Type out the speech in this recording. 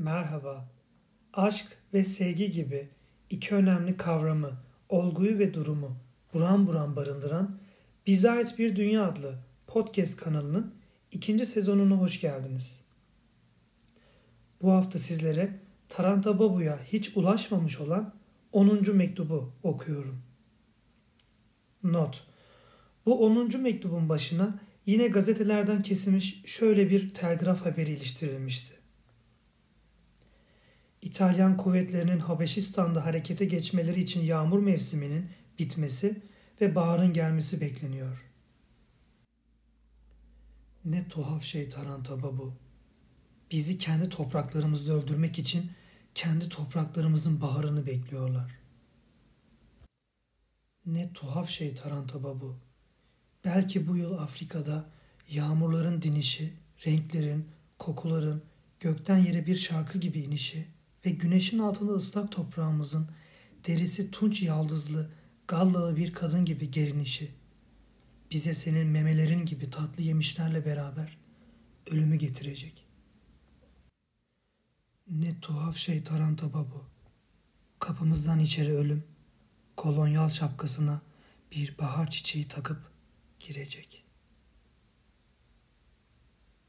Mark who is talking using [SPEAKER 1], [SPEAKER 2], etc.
[SPEAKER 1] Merhaba. Aşk ve sevgi gibi iki önemli kavramı, olguyu ve durumu buram buram barındıran Bize Ait Bir Dünya adlı podcast kanalının ikinci sezonuna hoş geldiniz. Bu hafta sizlere Taranta Babu'ya hiç ulaşmamış olan 10. mektubu okuyorum. Not. Bu 10. mektubun başına yine gazetelerden kesilmiş şöyle bir telgraf haberi iliştirilmişti. İtalyan kuvvetlerinin Habeşistan'da harekete geçmeleri için yağmur mevsiminin bitmesi ve baharın gelmesi bekleniyor. Ne tuhaf şey Tarantaba bu. Bizi kendi topraklarımızda öldürmek için kendi topraklarımızın baharını bekliyorlar. Ne tuhaf şey Tarantaba bu. Belki bu yıl Afrika'da yağmurların dinişi, renklerin, kokuların gökten yere bir şarkı gibi inişi ve güneşin altında ıslak toprağımızın derisi tunç yaldızlı, gallalı bir kadın gibi gerinişi, bize senin memelerin gibi tatlı yemişlerle beraber ölümü getirecek. Ne tuhaf şey tarantaba bu. Kapımızdan içeri ölüm, kolonyal şapkasına bir bahar çiçeği takıp girecek.''